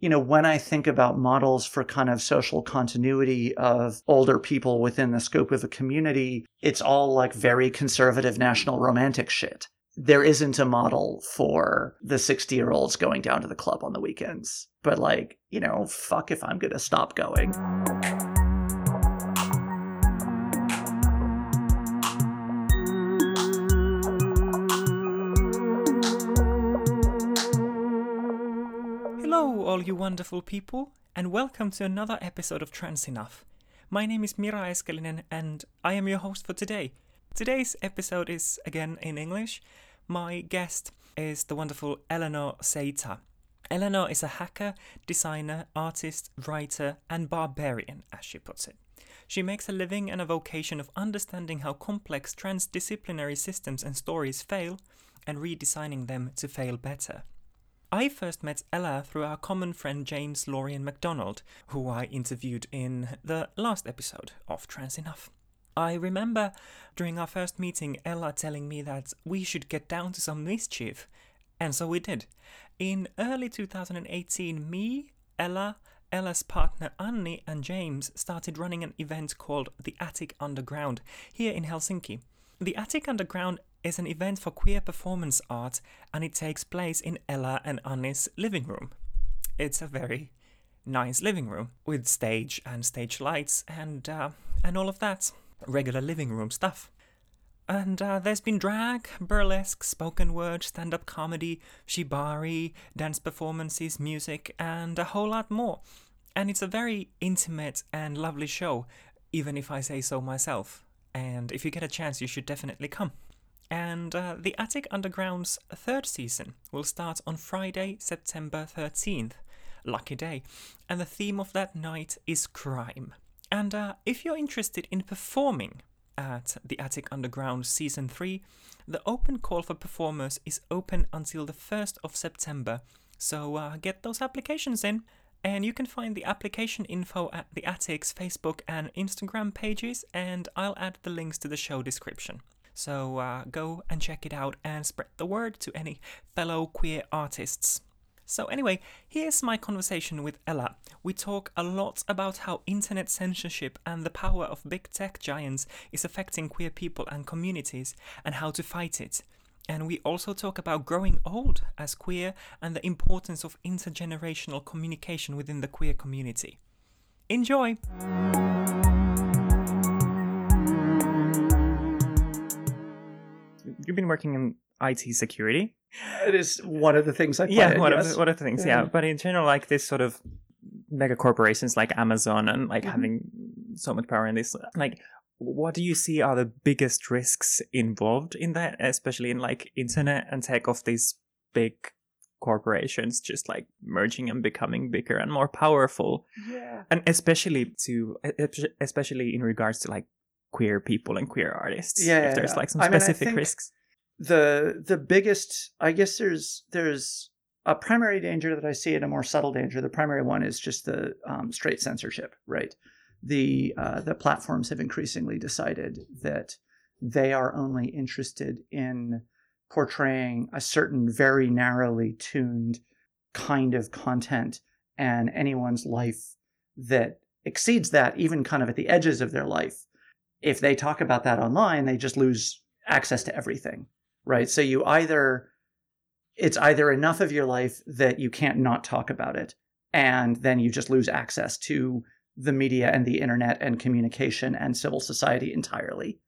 you know, when I think about models for kind of social continuity of older people within the scope of a community, it's all like very conservative national romantic shit. There isn't a model for the 60 year olds going down to the club on the weekends. But, like, you know, fuck if I'm going to stop going. Wonderful people, and welcome to another episode of Trans Enough. My name is Mira Eskelinen, and I am your host for today. Today's episode is again in English. My guest is the wonderful Eleanor Saitta. Eleanor is a hacker, designer, artist, writer, and barbarian, as she puts it. She makes a living and a vocation of understanding how complex transdisciplinary systems and stories fail and redesigning them to fail better. I first met Ella through our common friend James Lorian MacDonald, who I interviewed in the last episode of Trans Enough. I remember during our first meeting, Ella telling me that we should get down to some mischief, and so we did. In early 2018, me, Ella, Ella's partner Annie, and James started running an event called the Attic Underground here in Helsinki. The Attic Underground is an event for queer performance art and it takes place in Ella and Annie's living room. It's a very nice living room with stage and stage lights and uh, and all of that regular living room stuff. And uh, there's been drag, burlesque, spoken word, stand up comedy, shibari, dance performances, music, and a whole lot more. And it's a very intimate and lovely show, even if I say so myself. And if you get a chance, you should definitely come. And uh, the Attic Underground's third season will start on Friday, September 13th. Lucky day. And the theme of that night is crime. And uh, if you're interested in performing at the Attic Underground Season 3, the open call for performers is open until the 1st of September. So uh, get those applications in. And you can find the application info at the Attic's Facebook and Instagram pages, and I'll add the links to the show description. So uh, go and check it out and spread the word to any fellow queer artists. So, anyway, here's my conversation with Ella. We talk a lot about how internet censorship and the power of big tech giants is affecting queer people and communities and how to fight it. And we also talk about growing old as queer and the importance of intergenerational communication within the queer community. Enjoy! You've been working in IT security. It is one of the things I yeah, one yes. of the, one of the things, yeah. Yeah. But in general, like this sort of mega corporations like Amazon and like Mhm. having so much power in this, like, what do you see are the biggest risks involved in that, especially in like internet and tech of these big corporations just like merging and becoming bigger and more powerful, Yeah. and especially to especially in regards to like queer people and queer artists. Yeah, if there's yeah. like some I specific risks. the the biggest i guess there's there's a primary danger that i see and a more subtle danger the primary one is just the um, straight censorship right the uh, the platforms have increasingly decided that they are only interested in portraying a certain very narrowly tuned kind of content and anyone's life that exceeds that even kind of at the edges of their life if they talk about that online they just lose access to everything right? So you either it's either enough of your life that you can't not talk about it, and then you just lose access to the media and the internet and communication and civil society entirely,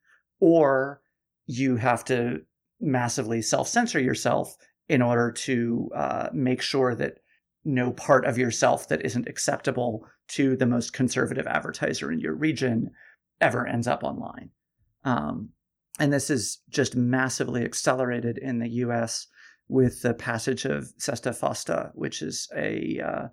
or you have to massively self censor yourself in order to uh, make sure that no part of yourself that isn't acceptable to the most conservative advertiser in your region ever ends up online. Um, and this is just massively accelerated in the US with the passage of Sesta Fosta, which is a. Uh,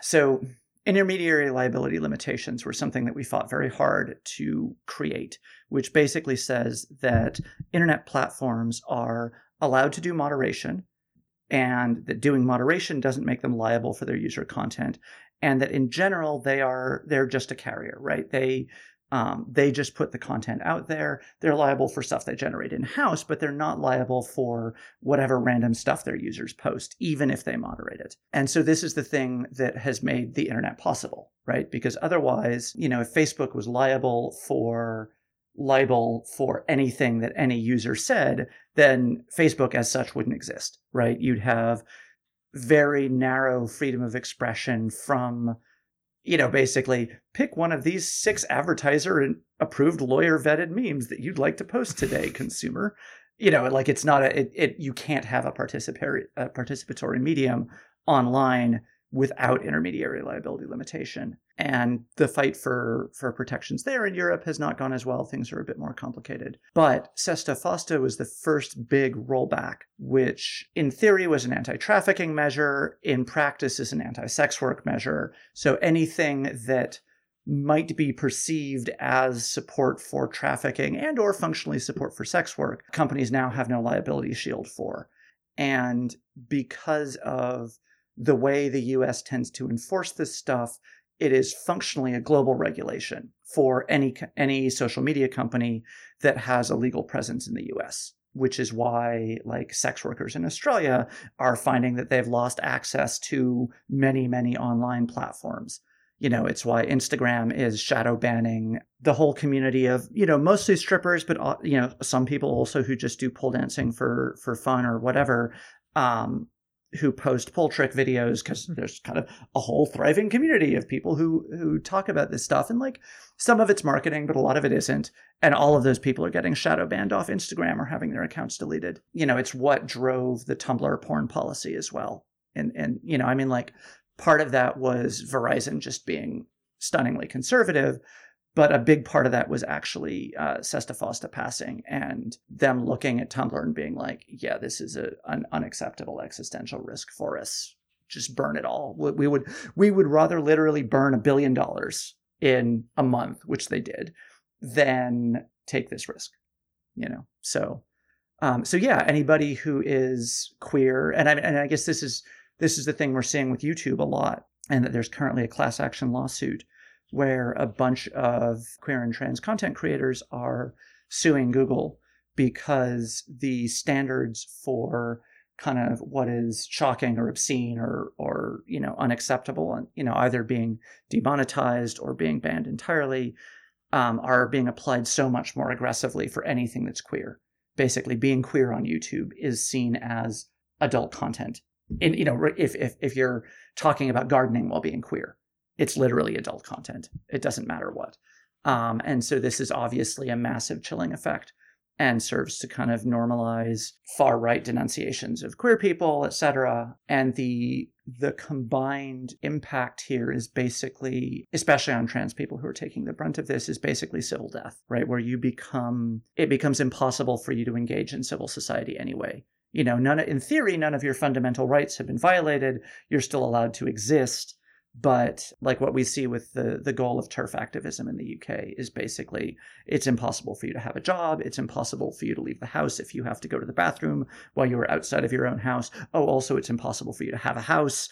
so, intermediary liability limitations were something that we fought very hard to create, which basically says that internet platforms are allowed to do moderation and that doing moderation doesn't make them liable for their user content and that in general they are they're just a carrier right they Um, they just put the content out there. They're liable for stuff they generate in house, but they're not liable for whatever random stuff their users post, even if they moderate it. And so this is the thing that has made the internet possible, right? Because otherwise, you know, if Facebook was liable for libel for anything that any user said, then Facebook as such wouldn't exist, right? You'd have very narrow freedom of expression from you know, basically pick one of these six advertiser and approved lawyer vetted memes that you'd like to post today, consumer. You know, like it's not a it, it you can't have a participatory a participatory medium online without intermediary liability limitation. And the fight for, for protections there in Europe has not gone as well. Things are a bit more complicated. But SESTA FOSTA was the first big rollback, which in theory was an anti trafficking measure, in practice is an anti sex work measure. So anything that might be perceived as support for trafficking and or functionally support for sex work companies now have no liability shield for and because of the way the US tends to enforce this stuff, it is functionally a global regulation for any any social media company that has a legal presence in the US which is why like sex workers in Australia are finding that they've lost access to many many online platforms. You know it's why Instagram is shadow banning the whole community of you know mostly strippers but uh, you know some people also who just do pole dancing for for fun or whatever. Um, who post pole trick videos because hmm. there's kind of a whole thriving community of people who who talk about this stuff. And like some of it's marketing but a lot of it isn't. And all of those people are getting shadow banned off Instagram or having their accounts deleted. You know it's what drove the Tumblr porn policy as well. And and you know I mean like part of that was Verizon just being stunningly conservative but a big part of that was actually uh, Sesta Fosta passing and them looking at Tumblr and being like, yeah, this is a, an unacceptable existential risk for us. Just burn it all. We would we would rather literally burn a billion dollars in a month, which they did, than take this risk. You know, so um, so yeah, anybody who is queer, and I and I guess this is this is the thing we're seeing with YouTube a lot, and that there's currently a class action lawsuit where a bunch of queer and trans content creators are suing Google because the standards for kind of what is shocking or obscene or or you know unacceptable and you know either being demonetized or being banned entirely um, are being applied so much more aggressively for anything that's queer. Basically, being queer on YouTube is seen as adult content. In you know, if if if you're talking about gardening while being queer, it's literally adult content. It doesn't matter what. Um, and so this is obviously a massive chilling effect and serves to kind of normalize far right denunciations of queer people, etc. And the the combined impact here is basically, especially on trans people who are taking the brunt of this, is basically civil death, right? Where you become it becomes impossible for you to engage in civil society anyway. You know, none in theory, none of your fundamental rights have been violated. You're still allowed to exist but like what we see with the the goal of TERF activism in the UK is basically it's impossible for you to have a job. It's impossible for you to leave the house if you have to go to the bathroom while you are outside of your own house. Oh also it's impossible for you to have a house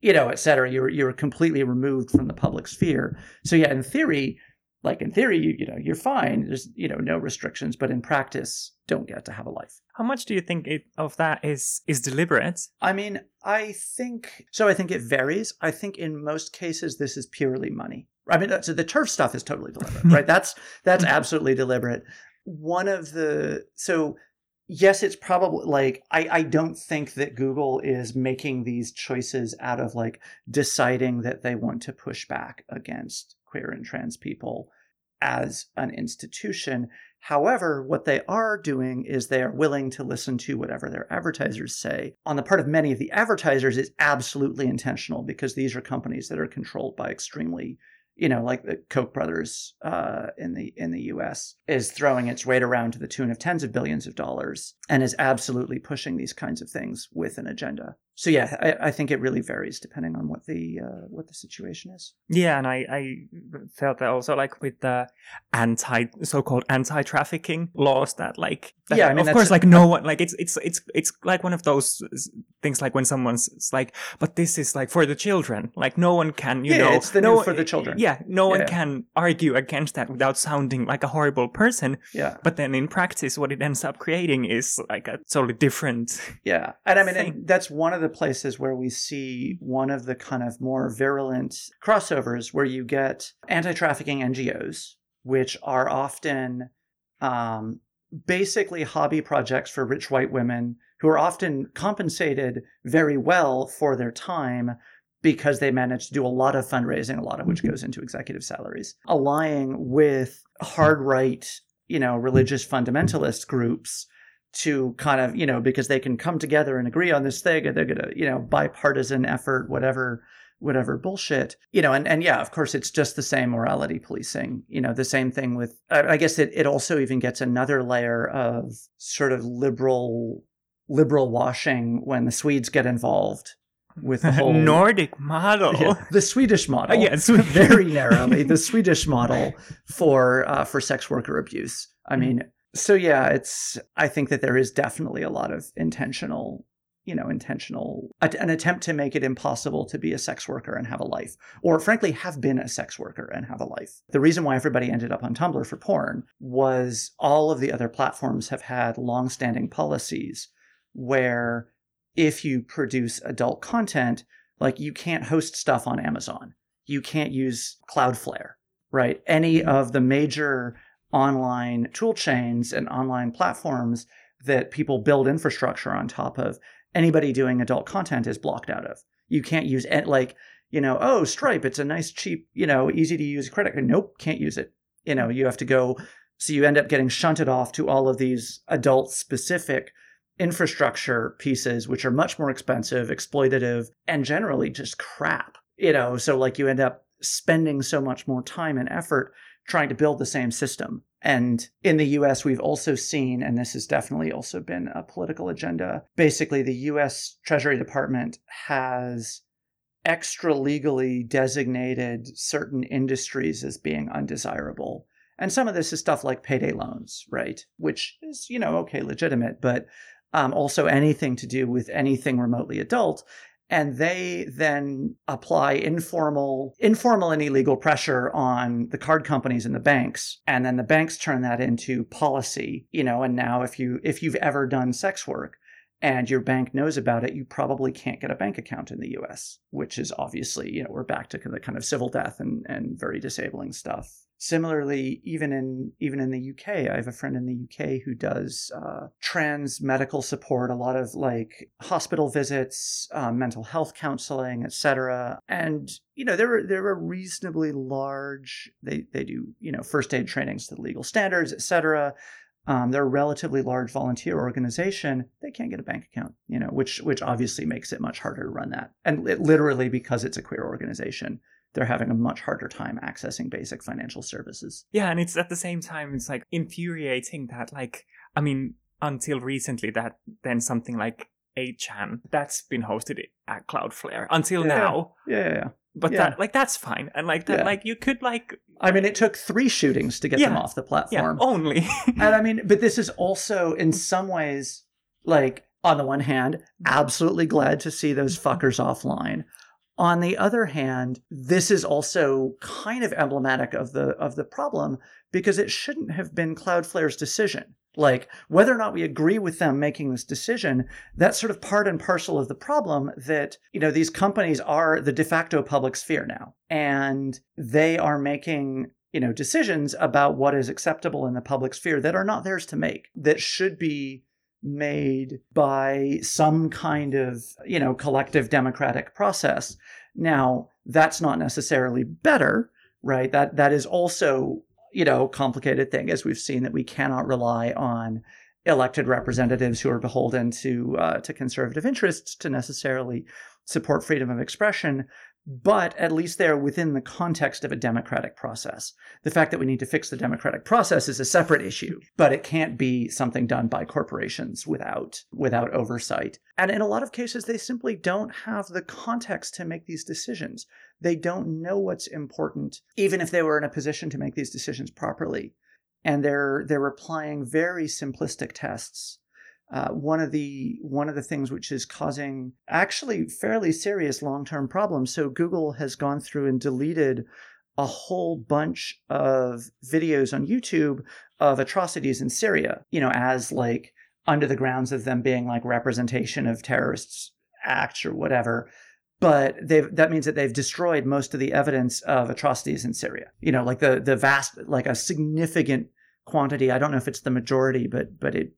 you know etc you're you're completely removed from the public sphere. So yeah in theory like in theory you, you know you're fine there's you know no restrictions but in practice don't get to have a life. How much do you think it, of that is is deliberate? I mean i think so i think it varies. I think in most cases this is purely money. I mean so the TERF stuff is totally deliberate right? That's that's absolutely deliberate. One of the so yes it's probably like I, I don't think that google is making these choices out of like deciding that they want to push back against queer and trans people as an institution. However, what they are doing is they are willing to listen to whatever their advertisers say. On the part of many of the advertisers, it's absolutely intentional because these are companies that are controlled by extremely you know, like the Koch brothers uh, in the in the U.S. is throwing its weight around to the tune of tens of billions of dollars and is absolutely pushing these kinds of things with an agenda. So yeah, I, I think it really varies depending on what the uh, what the situation is. Yeah, and I, I felt that also like with the anti so-called anti-trafficking laws that like that, Yeah, I mean, of course like no one like it's it's it's it's like one of those things like when someone's like but this is like for the children like no one can you Yeah, know it's the no for the children. yeah no one Yeah. can argue against that without sounding like a horrible person Yeah, but then in practice what it ends up creating is like a totally different yeah, and I mean, and that's one of the places where we see one of the kind of more virulent crossovers, where you get anti-trafficking NGOs, which are often um, basically hobby projects for rich white women who are often compensated very well for their time because they manage to do a lot of fundraising, a lot of which goes into executive salaries, allying with hard right, you know, religious fundamentalist groups to kind of, you know, because they can come together and agree on this thing and they're going to, you know, bipartisan effort, whatever whatever bullshit you know and and yeah of course it's just the same morality policing you know the same thing with i, I guess it, it also even gets another layer of sort of liberal liberal washing when the swedes get involved with the whole nordic model. Yeah, the swedish model. Oh, yes. very narrowly the swedish model for uh, for sex worker abuse. I mean so yeah it's i think that there is definitely a lot of intentional you know intentional an attempt to make it impossible to be a sex worker and have a life or frankly have been a sex worker and have a life. The reason why everybody ended up on tumblr for porn was all of the other platforms have had long-standing policies where if you produce adult content like you can't host stuff on amazon. You can't use cloudflare right? Any mm-hmm. of the major online tool chains and online platforms that people build infrastructure on top of anybody doing adult content is blocked out of. You can't use it like, you know, oh, Stripe, it's a nice, cheap, you know, easy to use credit card. Nope, can't use it. You know, you have to go. So you end up getting shunted off to all of these adult specific infrastructure pieces, which are much more expensive, exploitative, and generally just crap. You know, so like you end up spending so much more time and effort trying to build the same system. And in the US, we've also seen, and this has definitely also been a political agenda, basically, the US Treasury Department has extra legally designated certain industries as being undesirable. And some of this is stuff like payday loans, right? Which is, you know, okay, legitimate, but um, also anything to do with anything remotely adult and they then apply informal informal and illegal pressure on the card companies and the banks. And then the banks turn that into policy you know and now if you if you've ever done sex work and your bank knows about it you probably can't get a bank account in the US which is obviously you know we're back to the kind of civil death and and very disabling stuff similarly even in even in the uk i have a friend in the uk who does uh, trans medical support a lot of like hospital visits um, mental health counseling etc and you know they're they're a reasonably large they they do you know first aid trainings to legal standards etc um, they're a relatively large volunteer organization. They can't get a bank account, you know, which which obviously makes it much harder to run that. And it, literally because it's a queer organization, they're having a much harder time accessing basic financial services. Yeah, and it's at the same time it's like infuriating that like I mean until recently that then something like 8chan that's been hosted at Cloudflare until Yeah. now. Yeah, yeah, yeah. But that like that's fine. And like that like you could like I mean, it took three shootings to get them off the platform. yeah, platform. only. and I mean, but this is also in some ways like on the one hand, absolutely glad to see those fuckers offline. On the other hand, this is also kind of emblematic of the of the problem because it shouldn't have been Cloudflare's decision. Like whether or not we agree with them making this decision, that's sort of part and parcel of the problem that, you know, these companies are the de facto public sphere now. And they are making you know decisions about what is acceptable in the public sphere that are not theirs to make that should be made by some kind of you know collective democratic process. Now that's not necessarily better right? That that is also you know complicated thing as we've seen that we cannot rely on elected representatives who are beholden to uh, to conservative interests to necessarily support freedom of expression but at least they're within the context of a democratic process. The fact that we need to fix the democratic process is a separate issue, but it can't be something done by corporations without without oversight. And in a lot of cases they simply don't have the context to make these decisions. They don't know what's important even if they were in a position to make these decisions properly. And they're they're applying very simplistic tests uh, one of the one of the things which is causing actually fairly serious long-term problems. So Google has gone through and deleted a whole bunch of videos on YouTube of atrocities in Syria, you know, as like under the grounds of them being like representation of terrorists acts or whatever. But they've that means that they've destroyed most of the evidence of atrocities in Syria. You know, like the the vast like a significant quantity. I don't know if it's the majority but but it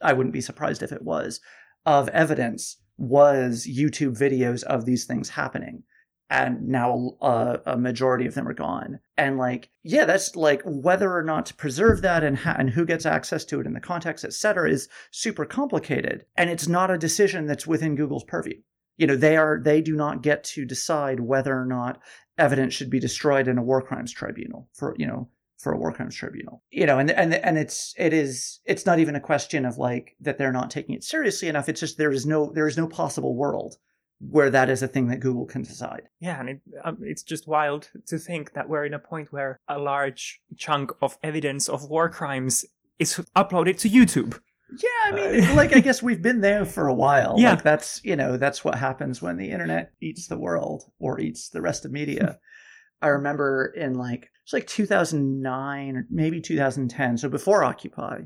i wouldn't be surprised if it was of evidence was youtube videos of these things happening. And now a, a, majority of them are gone. And like yeah that's like whether or not to preserve that and ha- and who gets access to it in the context etc is super complicated. And it's not a decision that's within google's purview. You know they are they do not get to decide whether or not evidence should be destroyed in a war crimes tribunal for you know for a war crimes tribunal. You know and and and it's it is it's not even a question of like that they're not taking it seriously enough. It's just there is no there is no possible world where that is a thing that google can decide. Yeah and it, um, it's just wild to think that we're in a point where a large chunk of evidence of war crimes is uploaded to youtube. Yeah, I mean, uh, like I guess we've been there for a while. Yeah, like that's you know that's what happens when the internet eats the world or eats the rest of media. I remember in like it's like 2009 or maybe 2010, so before Occupy.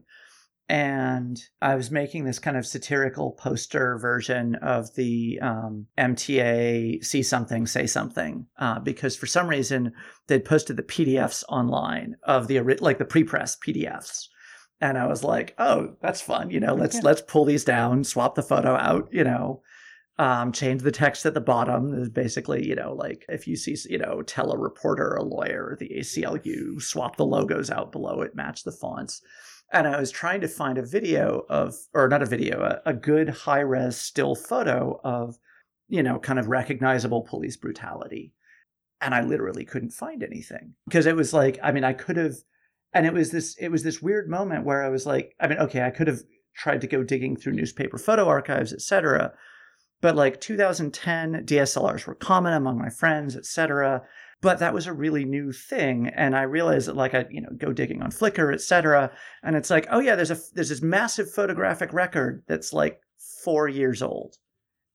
And I was making this kind of satirical poster version of the um, MTA see something, say something, uh, because for some reason they'd posted the PDFs online of the like the pre-press PDFs, and I was like, oh, that's fun, you know, let's yeah. let's pull these down, swap the photo out, you know, um, change the text at the bottom is basically, you know, like if you see, you know, tell a reporter, a lawyer, the ACLU, swap the logos out below it, match the fonts. And I was trying to find a video of, or not a video, a, a good high res still photo of, you know, kind of recognizable police brutality. And I literally couldn't find anything because it was like, I mean, I could have, and it was this, it was this weird moment where I was like, I mean, okay, I could have tried to go digging through newspaper photo archives, etc but like 2010 DSLRs were common among my friends, etc. But that was a really new thing, and I realized that like I you know go digging on Flickr, etc. And it's like oh yeah, there's a there's this massive photographic record that's like four years old,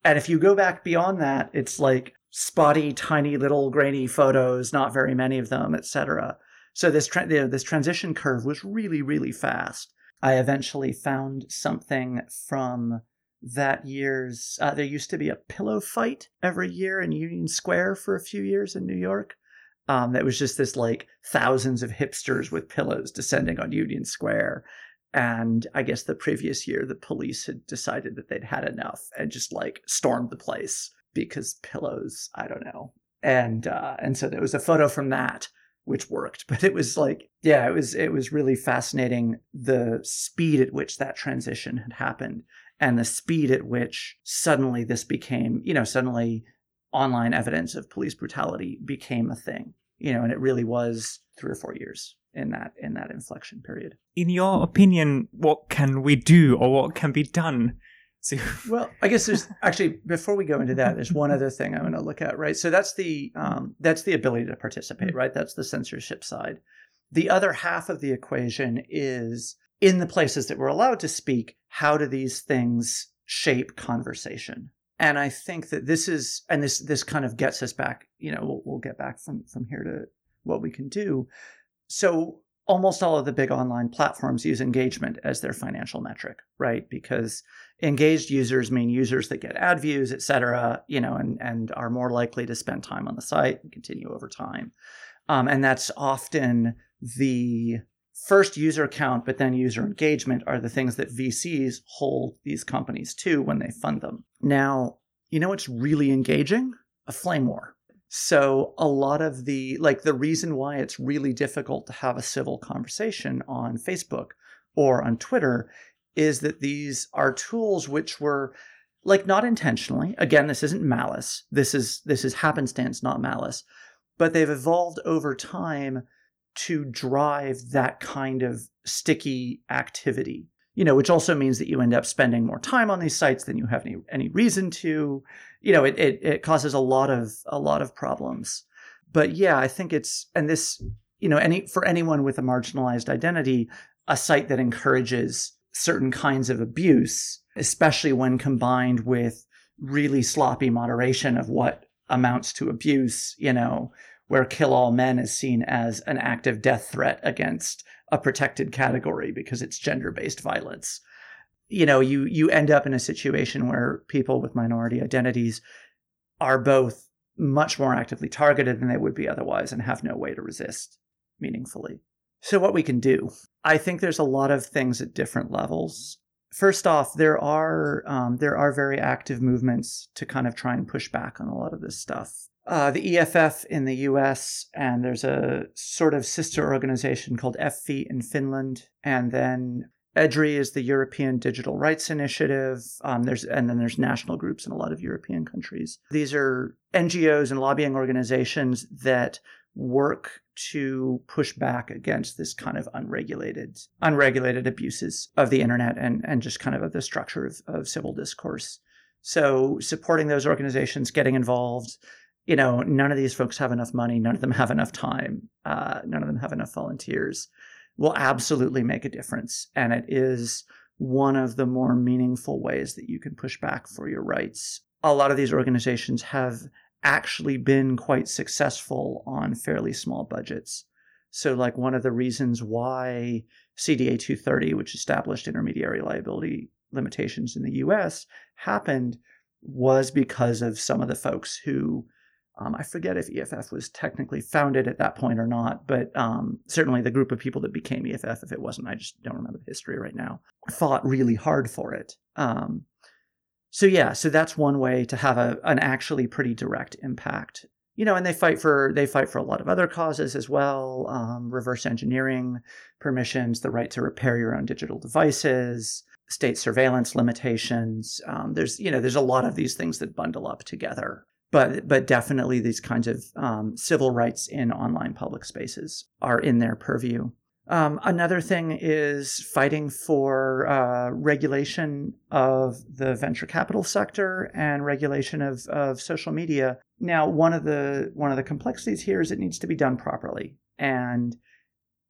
and if you go back beyond that, it's like spotty, tiny little grainy photos, not very many of them, etc. So this tra- you know, this transition curve was really really fast. I eventually found something from that year's uh, there used to be a pillow fight every year in union square for a few years in new york um, that was just this like thousands of hipsters with pillows descending on union square. And i guess the previous year the police had decided that they'd had enough and just like stormed the place because pillows i don't know. And uh, and so there was a photo from that which worked but it was like yeah it was it was really fascinating the speed at which that transition had happened and the speed at which suddenly this became, you know, suddenly online evidence of police brutality became a thing, you know, and it really was three or four years in that in that inflection period. In your opinion, what can we do or what can be done? To... well, I guess there's actually before we go into that, there's one other thing I'm going to look at, right? So that's the um, that's the ability to participate, right? That's the censorship side. The other half of the equation is in the places that we're allowed to speak, how do these things shape conversation? And I think that this is, and this this kind of gets us back. You know, we'll, we'll get back from from here to what we can do. So almost all of the big online platforms use engagement as their financial metric, right? Because engaged users mean users that get ad views, et cetera, you know, and, and are more likely to spend time on the site and continue over time. Um, and that's often the first user count, but then user engagement are the things that VCs hold these companies to when they fund them. Now, you know what's really engaging? A flame war. So, a lot of the, like, the reason why it's really difficult to have a civil conversation on Facebook or on Twitter is that these are tools which were like not intentionally. Again, this isn't malice. This is this is happenstance, not malice. But they've evolved over time to drive that kind of sticky activity. You know, which also means that you end up spending more time on these sites than you have any any reason to. You know, it it, it causes a lot of a lot of problems. But yeah, I think it's and this you know any for anyone with a marginalized identity, a site that encourages certain kinds of abuse, especially when combined with really sloppy moderation of what amounts to abuse, you know, where kill all men is seen as an active death threat against a protected category because it's gender based violence. You know, you you end up in a situation where people with minority identities are both much more actively targeted than they would be otherwise and have no way to resist meaningfully. So, what we can do, I think there's a lot of things at different levels. First off, there are um, there are very active movements to kind of try and push back on a lot of this stuff. Uh, the EFF in the US, and there's a sort of sister organization called EFFI in Finland, and then EDRI is the European Digital Rights Initiative. Um, there's and then there's national groups in a lot of European countries. These are NGOs and lobbying organizations that work to push back against this kind of unregulated unregulated abuses of the internet and and just kind of of the structure of, of civil discourse so supporting those organizations getting involved you know none of these folks have enough money none of them have enough time uh, none of them have enough volunteers will absolutely make a difference and it is one of the more meaningful ways that you can push back for your rights a lot of these organizations have actually been quite successful on fairly small budgets. So, like, one of the reasons why CDA 230, which established intermediary liability limitations in the US, happened was because of some of the folks who, um, I forget if EFF was technically founded at that point or not, but um, certainly the group of people that became EFF, if it wasn't, I just don't remember the history right now, fought really hard for it. Um, so yeah, so that's one way to have a, an actually pretty direct impact. You know, and they fight for they fight for a lot of other causes as well. Um, reverse engineering permissions, the right to repair your own digital devices, state surveillance limitations. Um, there's you know there's a lot of these things that bundle up together. But but definitely these kinds of um, civil rights in online public spaces are in their purview. Um, another thing is fighting for uh, regulation of the venture capital sector and regulation of, of social media. Now, one of the one of the complexities here is it needs to be done properly, and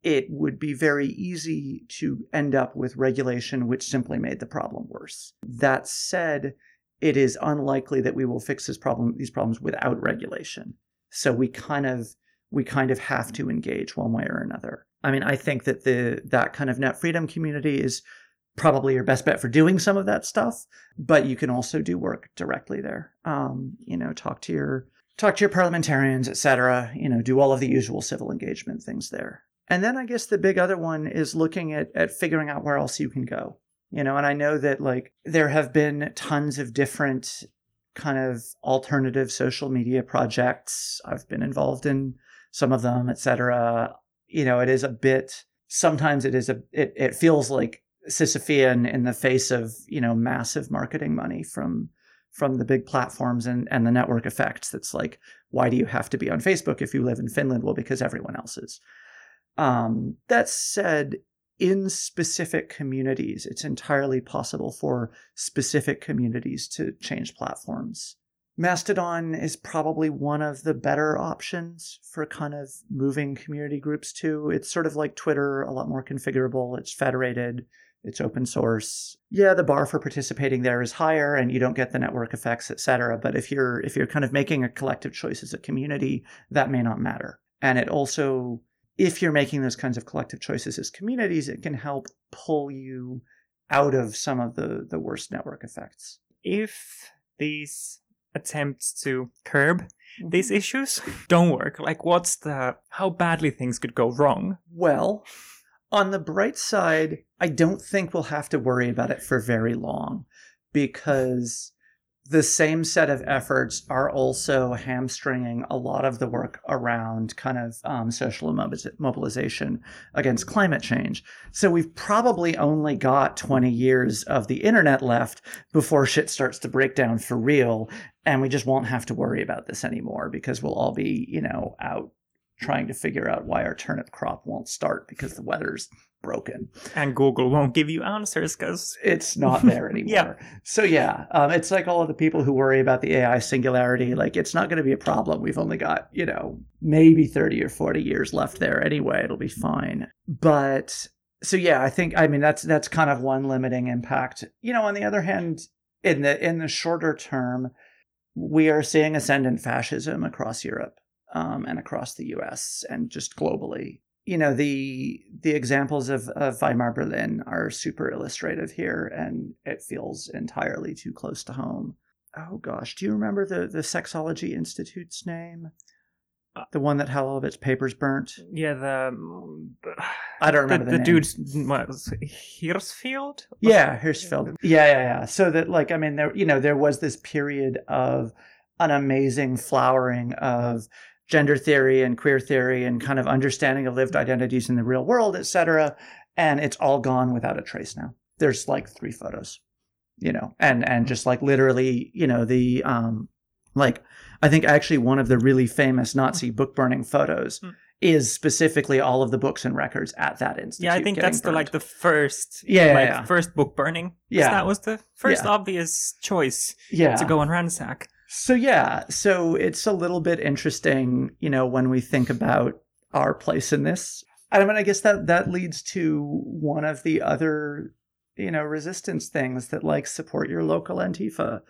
it would be very easy to end up with regulation which simply made the problem worse. That said, it is unlikely that we will fix this problem these problems without regulation. So we kind of we kind of have to engage one way or another. I mean, I think that the that kind of net freedom community is probably your best bet for doing some of that stuff, but you can also do work directly there. Um, you know, talk to your talk to your parliamentarians, etc. You know, do all of the usual civil engagement things there. And then I guess the big other one is looking at at figuring out where else you can go. You know, and I know that like there have been tons of different kind of alternative social media projects. I've been involved in some of them, etc you know, it is a bit. Sometimes it is a. It it feels like Sisyphean in the face of you know massive marketing money from from the big platforms and and the network effects. That's like, why do you have to be on Facebook if you live in Finland? Well, because everyone else is. Um, that said, in specific communities, it's entirely possible for specific communities to change platforms. Mastodon is probably one of the better options for kind of moving community groups to. It's sort of like Twitter, a lot more configurable, it's federated, it's open source. Yeah, the bar for participating there is higher and you don't get the network effects, etc. But if you're if you're kind of making a collective choice as a community, that may not matter. And it also if you're making those kinds of collective choices as communities, it can help pull you out of some of the the worst network effects. If these attempts to curb mm-hmm. these issues don't work like what's the how badly things could go wrong well on the bright side i don't think we'll have to worry about it for very long because the same set of efforts are also hamstringing a lot of the work around kind of um, social mobilization against climate change. So we've probably only got 20 years of the internet left before shit starts to break down for real. And we just won't have to worry about this anymore because we'll all be, you know, out trying to figure out why our turnip crop won't start because the weather's broken. And Google won't give you answers because it's not there anymore. yeah. So yeah, um, it's like all of the people who worry about the AI singularity. Like it's not going to be a problem. We've only got you know maybe thirty or forty years left there anyway. It'll be fine. But so yeah, I think I mean that's that's kind of one limiting impact. You know, on the other hand, in the in the shorter term, we are seeing ascendant fascism across Europe. Um, and across the U.S. and just globally you know the the examples of, of Weimar Berlin are super illustrative here, and it feels entirely too close to home. Oh gosh, do you remember the the Sexology Institute's name? Uh, the one that had all of its papers burnt. Yeah, the um, I don't remember the, the, the dude's what was Hirschfeld. Yeah, Hirschfeld. Yeah, yeah, yeah. So that like I mean there you know there was this period of an amazing flowering of gender theory and queer theory and kind of understanding of lived identities in the real world, etc. And it's all gone without a trace now. There's like three photos, you know, and and just like literally, you know, the um, like I think actually one of the really famous Nazi book burning photos. Mm. Is specifically all of the books and records at that institute. Yeah, I think that's the like the first, yeah, like yeah. first book burning. Yeah, that was the first yeah. obvious choice. Yeah. to go and ransack. So yeah, so it's a little bit interesting, you know, when we think about our place in this. And I mean, I guess that that leads to one of the other, you know, resistance things that like support your local Antifa,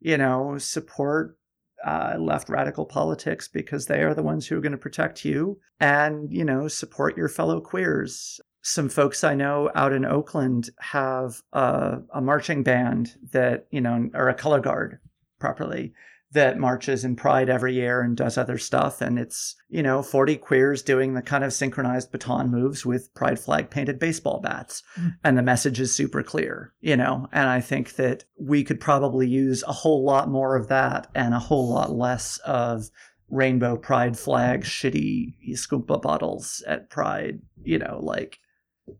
you know, support uh, left radical politics because they are the ones who are going to protect you, and you know, support your fellow queers. Some folks I know out in Oakland have a, a marching band that you know, or a color guard properly that marches in Pride every year and does other stuff. And it's, you know, 40 queers doing the kind of synchronized baton moves with Pride flag painted baseball bats. Mm. And the message is super clear, you know. And I think that we could probably use a whole lot more of that and a whole lot less of rainbow pride flag shitty scuba bottles at Pride, you know, like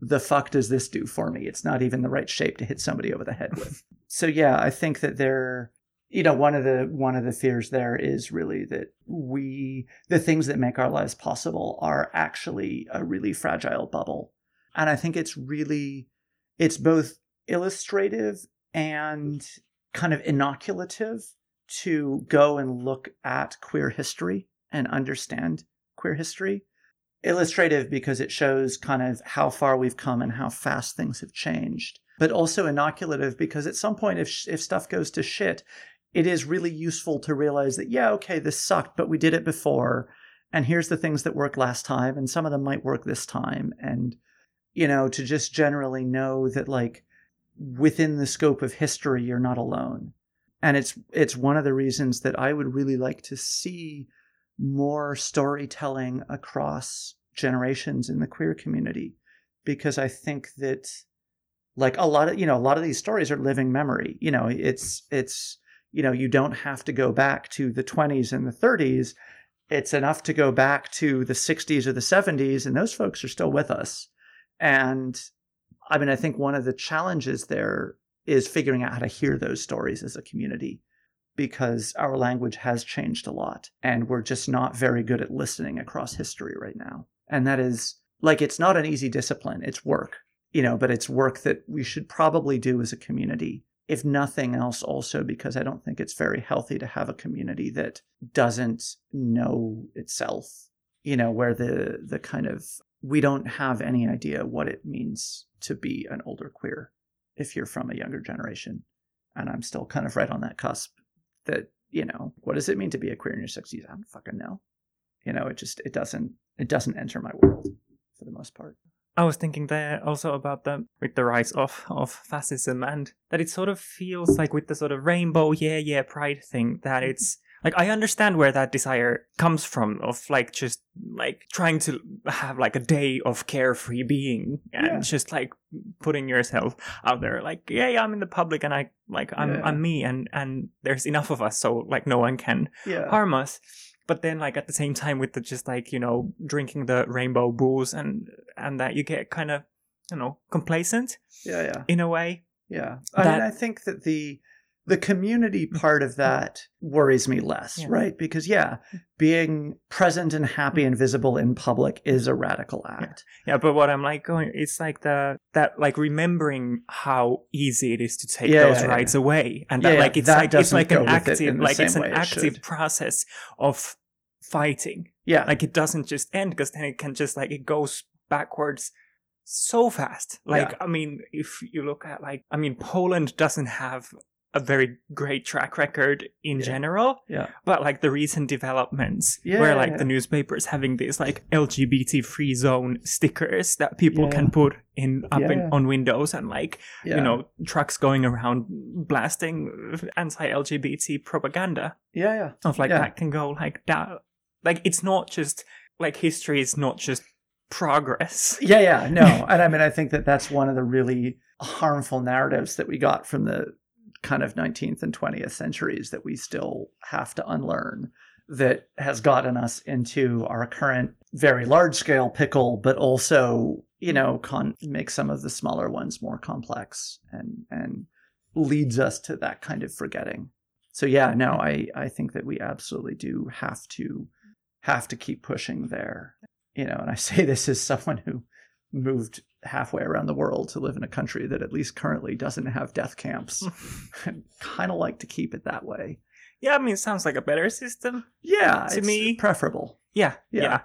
the fuck does this do for me? It's not even the right shape to hit somebody over the head with. so yeah, I think that there you know one of the one of the fears there is really that we the things that make our lives possible are actually a really fragile bubble. And i think it's really it's both illustrative and kind of inoculative to go and look at queer history and understand queer history. Illustrative because it shows kind of how far we've come and how fast things have changed. But also inoculative because at some point if if stuff goes to shit it is really useful to realize that, yeah, okay, this sucked, but we did it before. And here's the things that worked last time, and some of them might work this time. And, you know, to just generally know that, like, within the scope of history, you're not alone. And it's it's one of the reasons that I would really like to see more storytelling across generations in the queer community because I think that like a lot of you know a lot of these stories are living memory you know it's it's you know, you don't have to go back to the 20s and the 30s. It's enough to go back to the 60s or the 70s, and those folks are still with us. And I mean, I think one of the challenges there is figuring out how to hear those stories as a community because our language has changed a lot and we're just not very good at listening across history right now. And that is like, it's not an easy discipline, it's work, you know, but it's work that we should probably do as a community if nothing else, also because I don't think it's very healthy to have a community that doesn't know itself, you know, where the the kind of we don't have any idea what it means to be an older queer if you're from a younger generation. And I'm still kind of right on that cusp that, you know, what does it mean to be a queer in your 60s? I don't fucking know. You know, it just it doesn't it doesn't enter my world for the most part. I was thinking there also about the with the rise of of fascism and that it sort of feels like with the sort of rainbow yeah yeah pride thing that mm-hmm. it's like i understand where that desire comes from of like just like trying to have like a day of carefree being and Yeah. just like putting yourself out there like yeah, yeah i'm in the public and i like i'm Yeah. i'm me and and there's enough of us so like no one can harm us but then like at the same time with the just like you know drinking the rainbow booze and and that you get kind of you know complacent Yeah. Yeah. in a way Yeah. I mean, I think that the the community mm-hmm. part of that worries me less, Yeah. right? Because yeah, mm-hmm. being present and happy mm-hmm. and visible in public is a radical act. Yeah, but what I'm like going, it's like the that like remembering how easy it is to take Yeah, those yeah, rights away, and that yeah, like it's that like it's like an active, like it's an it active process of fighting. Yeah. Like it doesn't just end because then it can just like it goes backwards so fast. Like Yeah. I mean, if you look at like I mean, Poland doesn't have a very great track record in Yeah. general yeah. but like the recent developments Yeah, where like the newspapers having these like lgbt free zone stickers that people can put in up in, on windows and like you know trucks going around blasting anti-lgbt propaganda Yeah. Yeah. of like that can go like that like it's not just like history is not just progress Yeah, yeah, no. and I mean, I think that that's one of the really harmful narratives that we got from the kind of 19th and 20th centuries that we still have to unlearn that has gotten us into our current very large scale pickle, but also, you know, con- make some of the smaller ones more complex and, and leads us to that kind of forgetting. So yeah, no, I, I think that we absolutely do have to have to keep pushing there you know, and I say this as someone who moved halfway around the world to live in a country that at least currently doesn't have death camps. I'd kind of like to keep it that way. yeah i mean it sounds like a better system Yeah, To it's me- preferable. Yeah, Yeah. yeah.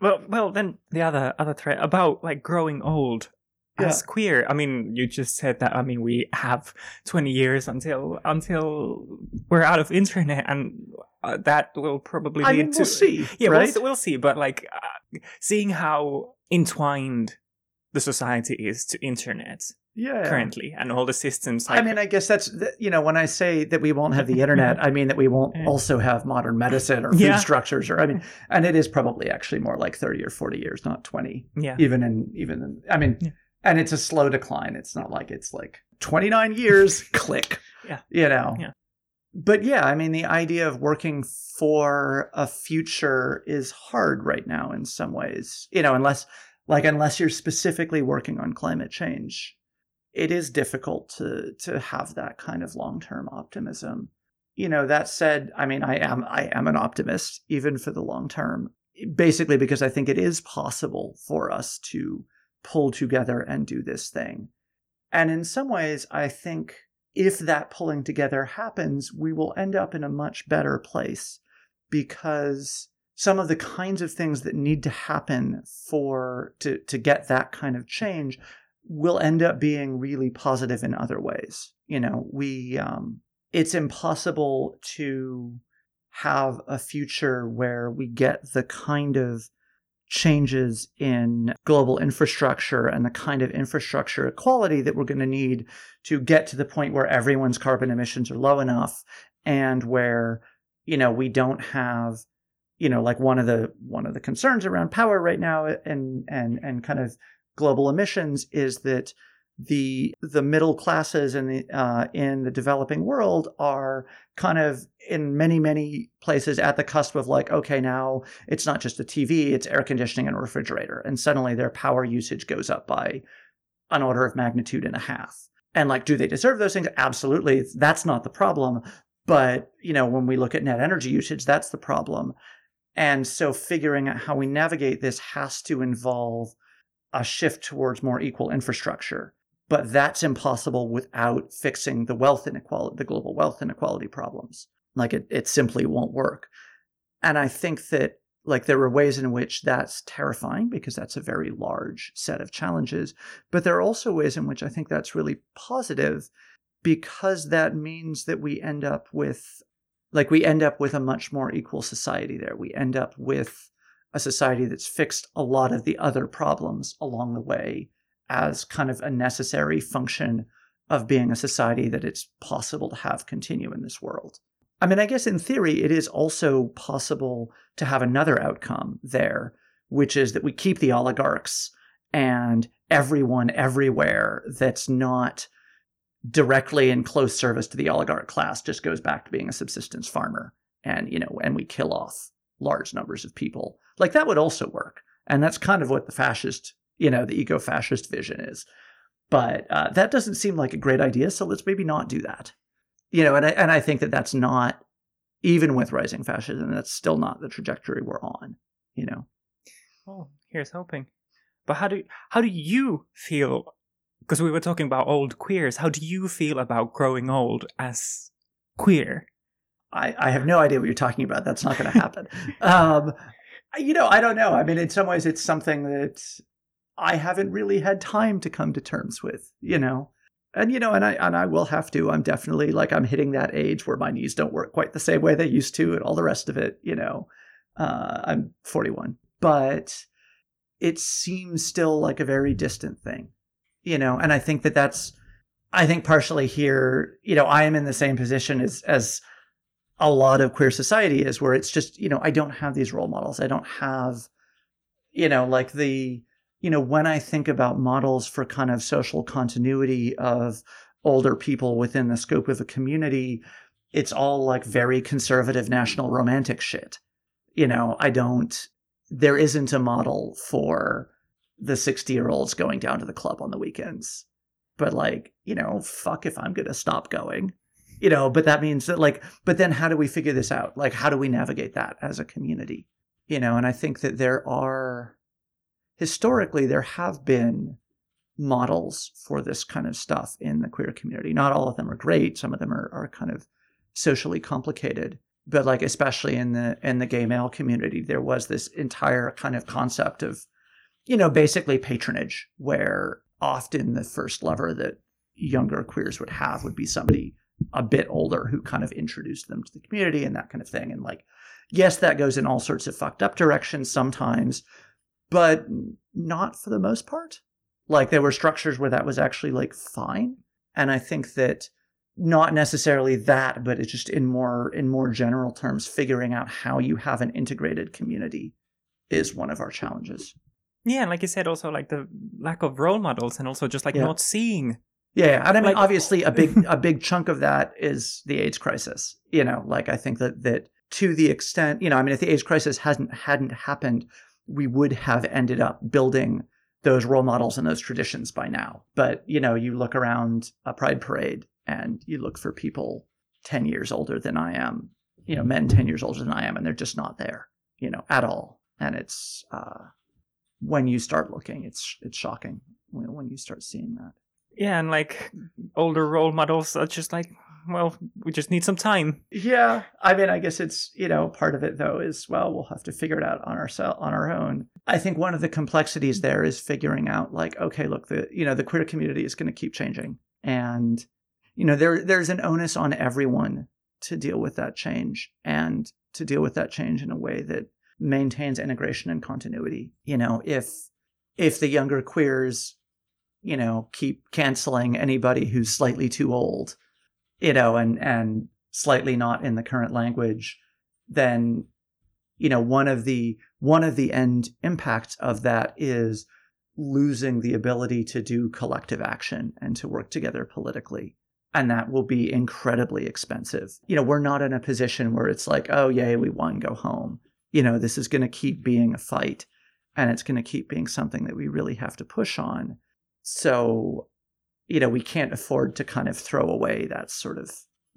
Well, well, then the other other threat about like growing old as queer. I mean, you just said that. I mean, we have twenty years until until we're out of internet, and uh, that will probably I mean, to we'll see, Yeah, right? we'll, we'll see. But like uh, seeing how entwined the society is to internet yeah. currently, and all the systems. Like, I mean, I guess that's you know when I say that we won't have the internet, I mean that we won't also have modern medicine or food Yeah. structures, or I mean, and it is probably actually more like thirty or forty years, not twenty. yeah, even in even in, I mean, Yeah. and it's a slow decline. It's not like it's like 29 years, click. Yeah. You know. Yeah. But yeah, I mean, the idea of working for a future is hard right now in some ways. You know, unless like unless you're specifically working on climate change, it is difficult to to have that kind of long-term optimism. You know, that said, I mean, I am I am an optimist even for the long term basically because I think it is possible for us to pull together and do this thing. And in some ways, I think if that pulling together happens, we will end up in a much better place because some of the kinds of things that need to happen for to, to get that kind of change will end up being really positive in other ways. You know, we um, it's impossible to have a future where we get the kind of changes in global infrastructure and the kind of infrastructure equality that we're going to need to get to the point where everyone's carbon emissions are low enough and where you know we don't have you know like one of the one of the concerns around power right now and and and kind of global emissions is that the the middle classes in the uh, in the developing world are kind of in many many places at the cusp of like okay now it's not just a TV it's air conditioning and refrigerator and suddenly their power usage goes up by an order of magnitude and a half. And like do they deserve those things? Absolutely that's not the problem. But you know when we look at net energy usage that's the problem and so figuring out how we navigate this has to involve a shift towards more equal infrastructure but that's impossible without fixing the wealth inequality, the global wealth inequality problems. Like it, it simply won't work. And I think that like there are ways in which that's terrifying because that's a very large set of challenges. But there are also ways in which I think that's really positive because that means that we end up with like we end up with a much more equal society there. We end up with a society that's fixed a lot of the other problems along the way as kind of a necessary function of being a society that it's possible to have continue in this world. I mean, I guess in theory, it is also possible to have another outcome there, which is that we keep the oligarchs and everyone everywhere that's not directly in close service to the oligarch class just goes back to being a subsistence farmer. And you know and we kill off large numbers of people. Like that would also work. And that's kind of what the fascist you know the eco-fascist vision is. But uh, that doesn't seem like a great idea so let's maybe not do that. You know and I, and I think that that's not even with rising fascism that's still not the trajectory we're on you know? Oh here's hoping. But how do how do you feel because we were talking about old queers. How do you feel about growing old as queer? I, I have no idea what you're talking about. That's not going to happen. um, you know, I don't know. I mean, in some ways, it's something that I haven't really had time to come to terms with. You know, and you know, and I and I will have to. I'm definitely like I'm hitting that age where my knees don't work quite the same way they used to, and all the rest of it. You know, uh, I'm 41, but it seems still like a very distant thing you know, and I think that that's, I think partially here, you know, I am in the same position as, as a lot of queer society is where it's just, you know, I don't have these role models. I don't have, you know, like the, you know, when I think about models for kind of social continuity of older people within the scope of a community, it's all like very conservative national romantic shit. You know, I don't, there isn't a model for, the 60 year olds going down to the club on the weekends. But like, you know, fuck if I'm going to stop going. You know, but that means that like, but then how do we figure this out? Like, how do we navigate that as a community? You know, and I think that there are, historically, there have been models for this kind of stuff in the queer community. Not all of them are great. Some of them are, are kind of socially complicated. But like especially in the in the gay male community, there was this entire kind of concept of you know, basically patronage, where often the first lover that younger queers would have would be somebody a bit older who kind of introduced them to the community and that kind of thing. And like, yes, that goes in all sorts of fucked up directions sometimes, but not for the most part. Like, there were structures where that was actually like fine. And I think that not necessarily that, but it's just in more in more general terms, figuring out how you have an integrated community is one of our challenges. Yeah, and like you said, also like the lack of role models, and also just like yeah. not seeing. Yeah, and I mean, like, obviously, a big a big chunk of that is the AIDS crisis. You know, like I think that that to the extent, you know, I mean, if the AIDS crisis hadn't hadn't happened, we would have ended up building those role models and those traditions by now. But you know, you look around a pride parade and you look for people ten years older than I am, you know, men ten years older than I am, and they're just not there, you know, at all. And it's uh, when you start looking, it's it's shocking when, when you start seeing that. Yeah, and like older role models are just like, well, we just need some time. Yeah, I mean, I guess it's you know part of it though is well, we'll have to figure it out on our on our own. I think one of the complexities there is figuring out like, okay, look, the you know the queer community is going to keep changing, and you know there there's an onus on everyone to deal with that change and to deal with that change in a way that maintains integration and continuity. You know, if if the younger queers, you know, keep canceling anybody who's slightly too old, you know, and and slightly not in the current language, then you know, one of the one of the end impacts of that is losing the ability to do collective action and to work together politically and that will be incredibly expensive. You know, we're not in a position where it's like, oh, yay, we won, go home you know, this is going to keep being a fight and it's going to keep being something that we really have to push on. So, you know, we can't afford to kind of throw away that sort of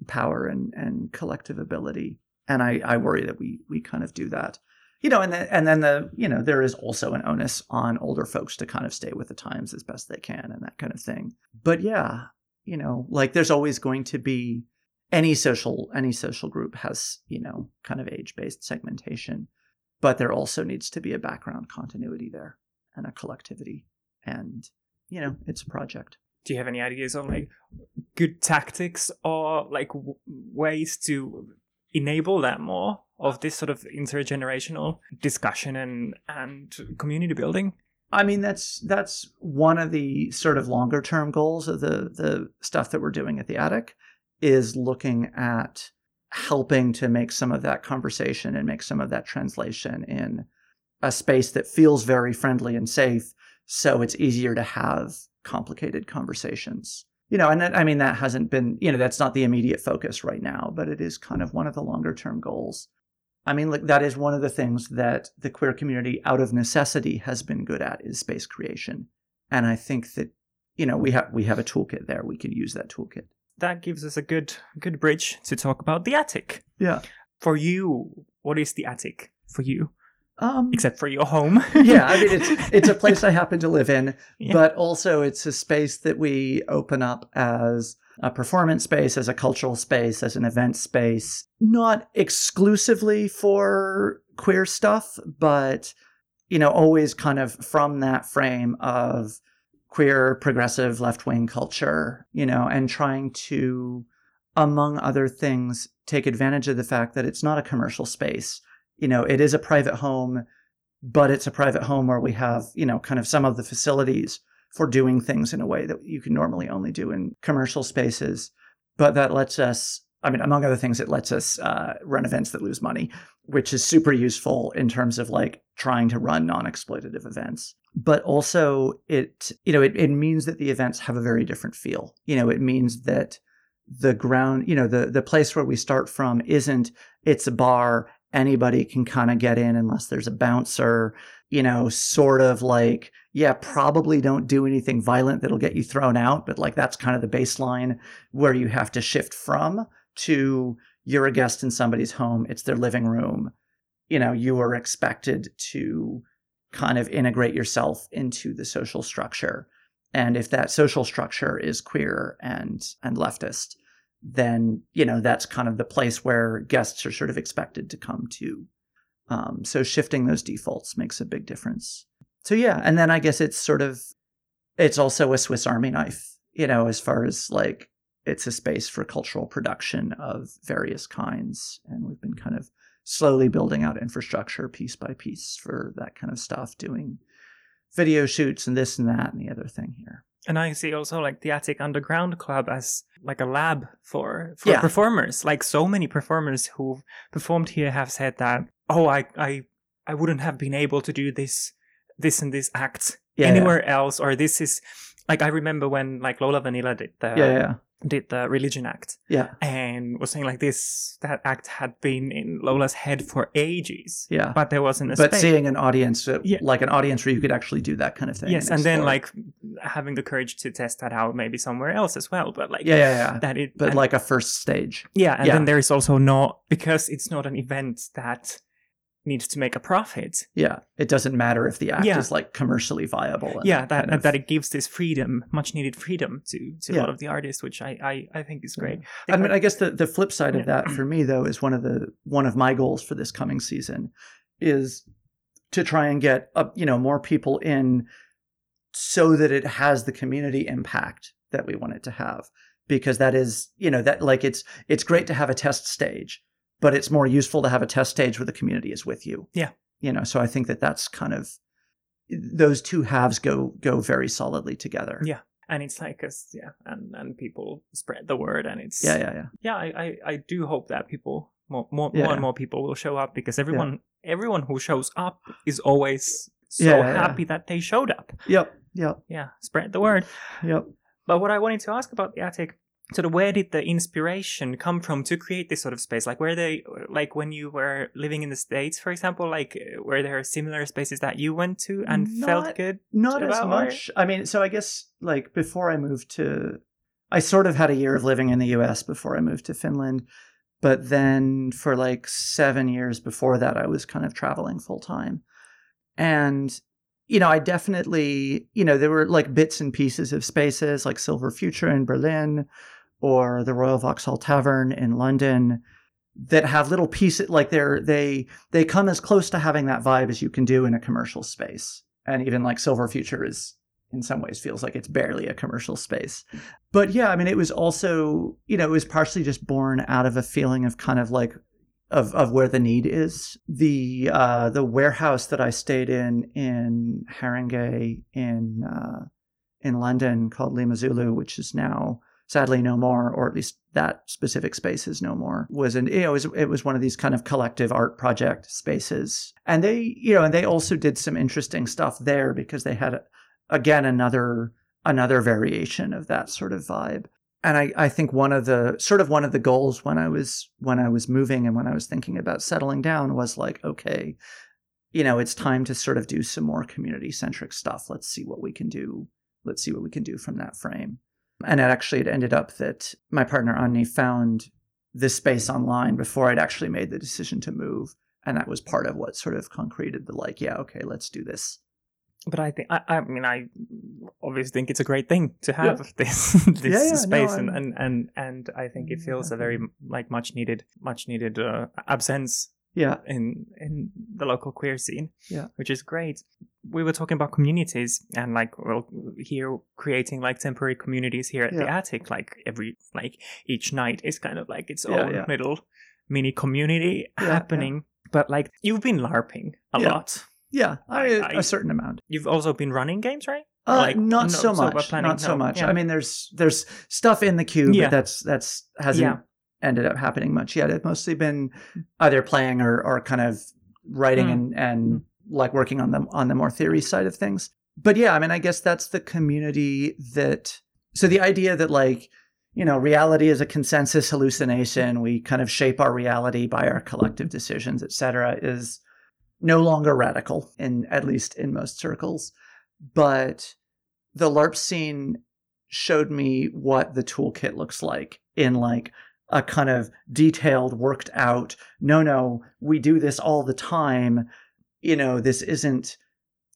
power and, and collective ability. And I, I worry that we we kind of do that. You know, and then and then the, you know, there is also an onus on older folks to kind of stay with the times as best they can and that kind of thing. But yeah, you know, like there's always going to be any social any social group has you know kind of age based segmentation but there also needs to be a background continuity there and a collectivity. And you know it's a project. Do you have any ideas on like good tactics or like w- ways to enable that more of this sort of intergenerational discussion and and community building? I mean that's that's one of the sort of longer term goals of the the stuff that we're doing at the attic is looking at helping to make some of that conversation and make some of that translation in a space that feels very friendly and safe so it's easier to have complicated conversations. You know and that, i mean that hasn't been you know that's not the immediate focus right now but it is kind of one of the longer term goals. I mean like that is one of the things that the queer community out of necessity has been good at is space creation. And i think that you know we have we have a toolkit there. We can use that toolkit that gives us a good good bridge to talk about the attic. Yeah. For you, what is the attic for you? Um, Except for your home. yeah, I mean it's it's a place I happen to live in, yeah. but also it's a space that we open up as a performance space, as a cultural space, as an event space, not exclusively for queer stuff, but you know, always kind of from that frame of queer progressive left wing culture, you know, and trying to, among other things, take advantage of the fact that it's not a commercial space. You know, it is a private home, but it's a private home where we have, you know, kind of some of the facilities for doing things in a way that you can normally only do in commercial spaces. But that lets us, I mean, among other things, it lets us uh, run events that lose money, which is super useful in terms of like trying to run non exploitative events. But also it you know it, it means that the events have a very different feel. You know it means that the ground you know the the place where we start from isn't it's a bar anybody can kind of get in unless there's a bouncer you know sort of like yeah probably don't do anything violent that'll get you thrown out but like that's kind of the baseline where you have to shift from to you're a guest in somebody's home it's their living room you know you are expected to kind of integrate yourself into the social structure. And if that social structure is queer and and leftist, then you know that's kind of the place where guests are sort of expected to come to. Um, so shifting those defaults makes a big difference. So yeah, and then I guess it's sort of it's also a Swiss Army knife, you know, as far as like it's a space for cultural production of various kinds, and we've been kind of slowly building out infrastructure piece by piece for that kind of stuff, doing video shoots and this and that and the other thing here. And I see also like the Attic Underground Club as like a lab for for yeah. performers. Like so many performers who performed here have said that, oh, I I I wouldn't have been able to do this this and this act yeah, anywhere yeah. else, or this is like I remember when like Lola Vanilla did the yeah, yeah did the religion act yeah and was saying like this that act had been in lola's head for ages yeah but there wasn't a but space. seeing an audience uh, yeah. like an audience where you could actually do that kind of thing yes and, and then like having the courage to test that out maybe somewhere else as well but like yeah yeah, yeah. that it but and, like a first stage yeah and yeah. then there is also not because it's not an event that needs to make a profit. Yeah, it doesn't matter if the act yeah. is like commercially viable. Yeah, that kind of... that it gives this freedom, much needed freedom to to yeah. a lot of the artists, which I I, I think is great. Yeah. I mean, I guess the the flip side of that for me though is one of the one of my goals for this coming season is to try and get up, you know, more people in so that it has the community impact that we want it to have because that is, you know, that like it's it's great to have a test stage but it's more useful to have a test stage where the community is with you. Yeah. You know, so I think that that's kind of those two halves go go very solidly together. Yeah. And it's like, cause, yeah, and, and people spread the word, and it's yeah, yeah, yeah. Yeah, I, I, I do hope that people more more, yeah, more and more people will show up because everyone yeah. everyone who shows up is always so yeah, happy that they showed up. Yep, yep. Yeah, spread the word. Yep. But what I wanted to ask about the attic sort of where did the inspiration come from to create this sort of space? Like where they like when you were living in the states for example like were there similar spaces that you went to and not, felt good not as much or? i mean so i guess like before i moved to i sort of had a year of living in the us before i moved to finland but then for like seven years before that i was kind of traveling full time and you know i definitely you know there were like bits and pieces of spaces like silver future in berlin or the Royal Vauxhall Tavern in London that have little pieces like they're they they come as close to having that vibe as you can do in a commercial space. And even like Silver Future is in some ways feels like it's barely a commercial space. But yeah, I mean it was also, you know, it was partially just born out of a feeling of kind of like of, of where the need is. The uh, the warehouse that I stayed in in Haringey in uh, in London called Lima Zulu, which is now sadly no more, or at least that specific space is no more. Was an you know it was, it was one of these kind of collective art project spaces, and they you know and they also did some interesting stuff there because they had again another another variation of that sort of vibe. And I, I think one of the sort of one of the goals when I was when I was moving and when I was thinking about settling down was like, okay, you know, it's time to sort of do some more community centric stuff. Let's see what we can do. Let's see what we can do from that frame. And it actually, it ended up that my partner Anni found this space online before I'd actually made the decision to move. And that was part of what sort of concreted the like, yeah, okay, let's do this. But I think, I, I mean, I obviously think it's a great thing to have yeah. this this yeah, yeah, space, no, and, and and and I think it feels a very like much needed, much needed uh, absence yeah in in the local queer scene yeah which is great we were talking about communities and like well here creating like temporary communities here at yeah. the attic like every like each night is kind of like its yeah, own yeah. little mini community happening but like you've been larping a lot yeah I, I, a certain amount you've also been running games right uh, like, not no, so much. So not so no, much. I mean, there's there's stuff in the cube yeah. that's that's hasn't ended up happening much yet. It's mostly been either playing or, or kind of writing mm. and, and mm. like working on the on the more theory side of things. But yeah, I mean, I guess that's the community that. So the idea that like you know reality is a consensus hallucination, we kind of shape our reality by our collective decisions, etc., is no longer radical in at least in most circles. But the LARP scene showed me what the toolkit looks like in like a kind of detailed, worked out, no, no, we do this all the time. You know, this isn't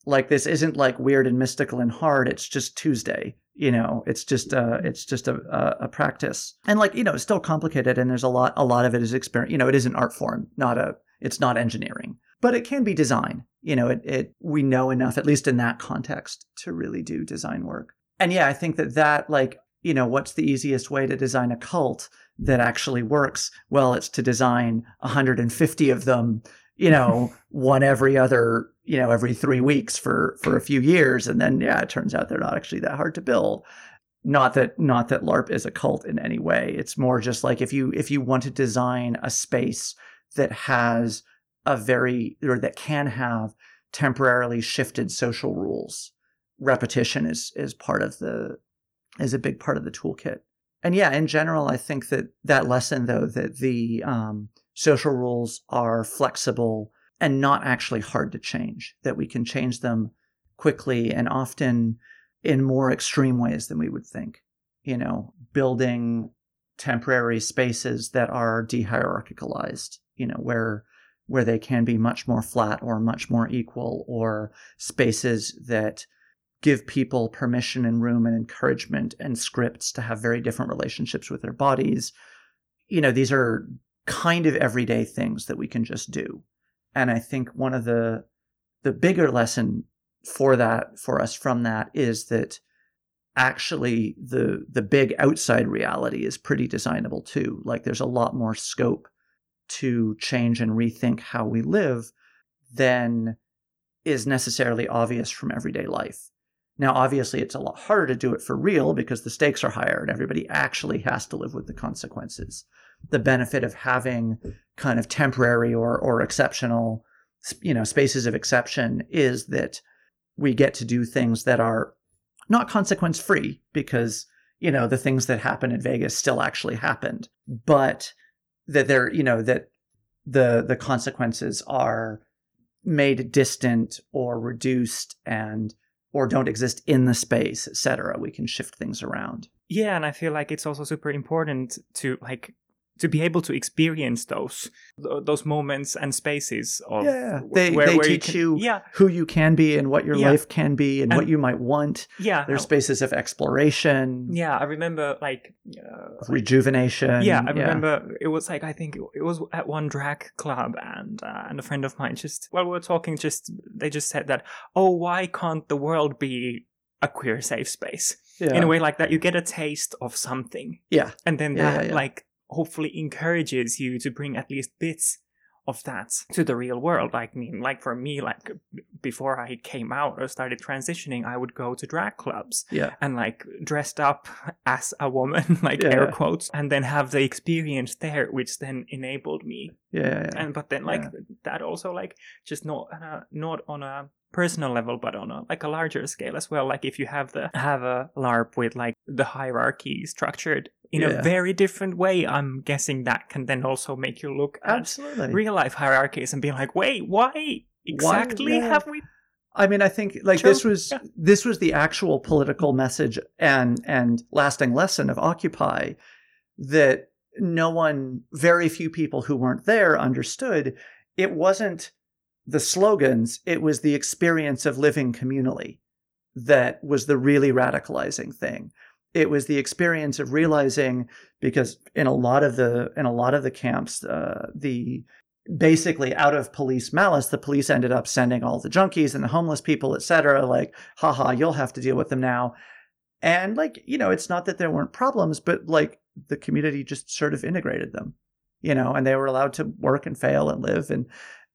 like this isn't like weird and mystical and hard. It's just Tuesday. You know, it's just a, it's just a, a, a practice, and like you know, it's still complicated, and there's a lot, a lot of it is experience. You know, it is an art form, not a, it's not engineering, but it can be design. You know, it, it we know enough, at least in that context, to really do design work. And yeah, I think that that like you know, what's the easiest way to design a cult? That actually works, well, it's to design 150 of them, you know, one every other, you know, every three weeks for for a few years, and then yeah, it turns out they're not actually that hard to build. Not that not that LARP is a cult in any way. It's more just like if you if you want to design a space that has a very or that can have temporarily shifted social rules, repetition is is part of the is a big part of the toolkit and yeah, in general, I think that that lesson, though, that the um, social rules are flexible and not actually hard to change, that we can change them quickly and often in more extreme ways than we would think. You know, building temporary spaces that are dehierarchicalized, you know, where where they can be much more flat or much more equal, or spaces that give people permission and room and encouragement and scripts to have very different relationships with their bodies. You know, these are kind of everyday things that we can just do. And I think one of the the bigger lesson for that for us from that is that actually the the big outside reality is pretty designable too. Like there's a lot more scope to change and rethink how we live than is necessarily obvious from everyday life. Now, obviously, it's a lot harder to do it for real because the stakes are higher and everybody actually has to live with the consequences. The benefit of having kind of temporary or, or exceptional, you know, spaces of exception is that we get to do things that are not consequence free because, you know, the things that happen in Vegas still actually happened, but that they're, you know, that the the consequences are made distant or reduced and or don't exist in the space, etc. We can shift things around. Yeah, and I feel like it's also super important to like to be able to experience those those moments and spaces of yeah they, where, they where teach you, can, you, yeah. who you can be and what your yeah. life can be and, and, what you might want. Yeah. There's spaces of exploration. Yeah i remember like uh, rejuvenation. Yeah i remember it was like i think it was at one drag club and uh, and a friend of mine just while we were talking just they just said that oh why can't the world be a queer safe space? Yeah. in a way like that you get a taste of something. Yeah. And then that like hopefully encourages you to bring at least bits of that to the real world. Like, I mean, like for me, like before I came out or started transitioning, I would go to drag clubs Yeah. and like dressed up as a woman, like Yeah. air quotes, and then have the experience there, which then enabled me. Yeah. And but then like that also like just not a, not on a personal level, but on a like a larger scale as well. Like if you have the have a LARP with like the hierarchy structured in Yeah. a very different way, I'm guessing that can then also make you look at Absolutely. real life hierarchies and be like, wait, why exactly yeah. have we? I mean, I think like True, this was yeah. this was the actual political message and and lasting lesson of Occupy that no one, very few people who weren't there understood. It wasn't the slogans; it was the experience of living communally that was the really radicalizing thing. It was the experience of realizing because in a lot of the in a lot of the camps, uh, the basically out of police malice, the police ended up sending all the junkies and the homeless people, et cetera, like, haha, you'll have to deal with them now. And like, you know, it's not that there weren't problems, but like the community just sort of integrated them, you know, and they were allowed to work and fail and live. And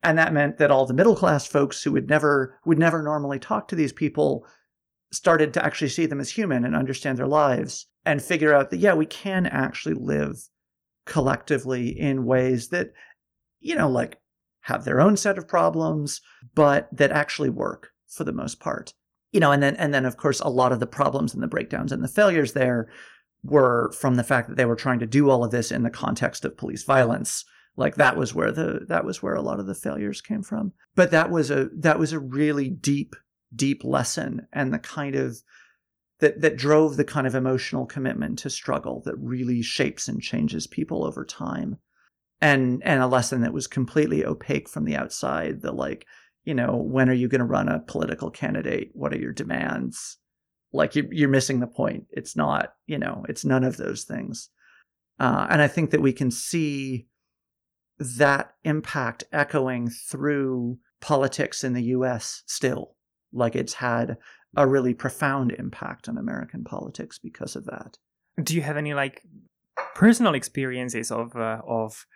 and that meant that all the middle class folks who would never would never normally talk to these people started to actually see them as human and understand their lives and figure out that yeah, we can actually live collectively in ways that you know, like have their own set of problems, but that actually work for the most part. You know, and then and then of course a lot of the problems and the breakdowns and the failures there were from the fact that they were trying to do all of this in the context of police violence. Like that was where the that was where a lot of the failures came from. But that was a that was a really deep deep lesson and the kind of that that drove the kind of emotional commitment to struggle that really shapes and changes people over time and and a lesson that was completely opaque from the outside the like you know when are you going to run a political candidate what are your demands like you're, you're missing the point. It's not you know it's none of those things. Uh, and i think that we can see that impact echoing through politics in the us still. Like it's had a really profound impact on american politics because of that. Do you have any like personal experiences of uh, of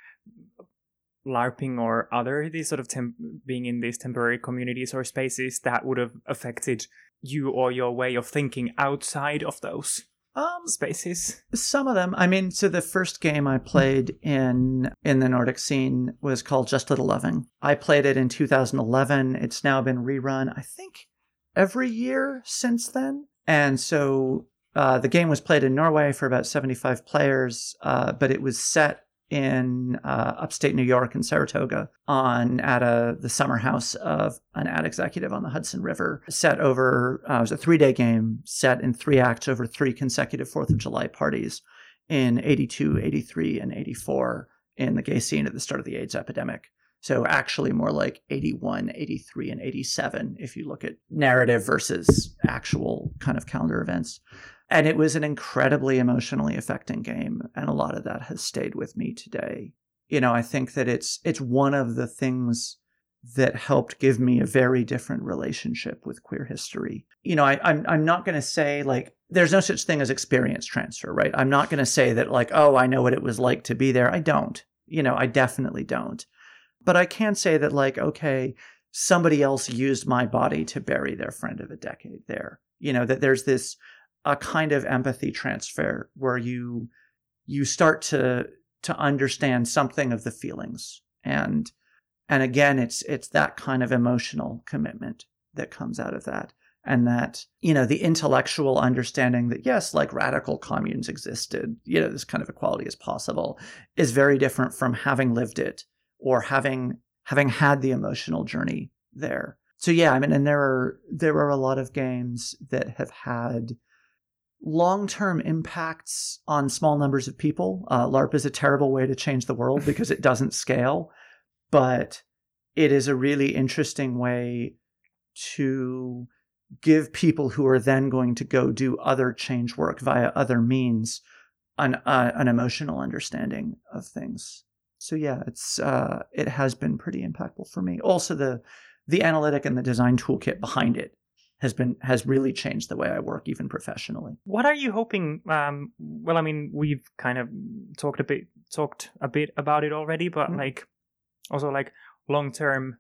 LARPing or other these sort of temp- being in these temporary communities or spaces that would have affected you or your way of thinking outside of those um spaces? Some of them. I mean, so the first game I played in in the Nordic scene was called Just Little Loving. I played it in 2011. It's now been rerun, I think, every year since then. And so uh, the game was played in Norway for about 75 players, uh, but it was set in uh, upstate New York in Saratoga on at a the summer house of an ad executive on the Hudson River. Set over uh, it was a three day game set in three acts over three consecutive Fourth of July parties in 82, 83, and 84 in the gay scene at the start of the AIDS epidemic. So actually more like 81, 83, and 87 if you look at narrative versus actual kind of calendar events and it was an incredibly emotionally affecting game and a lot of that has stayed with me today. You know i think that it's it's one of the things that helped give me a very different relationship with queer history. You know I, i'm i'm not going to say like there's no such thing as experience transfer right? I'm not going to say that like oh i know what it was like to be there. I don't. You know i definitely don't. But i can say that like okay somebody else used my body to bury their friend of a decade there. You know that there's this a kind of empathy transfer where you you start to to understand something of the feelings. And and again it's it's that kind of emotional commitment that comes out of that. And that you know the intellectual understanding that yes like radical communes existed you know this kind of equality is possible is very different from having lived it or having having had the emotional journey there. So yeah i mean and there are there are a lot of games that have had long-term impacts on small numbers of people. Uh, LARP is a terrible way to change the world because it doesn't scale, but it is a really interesting way to give people who are then going to go do other change work via other means an uh, an emotional understanding of things. So yeah, it's uh, it has been pretty impactful for me. Also the the analytic and the design toolkit behind it has been has really changed the way I work, even professionally. What are you hoping? Um, well, I mean, we've kind of talked a bit talked a bit about it already, but Mhm. like also like long term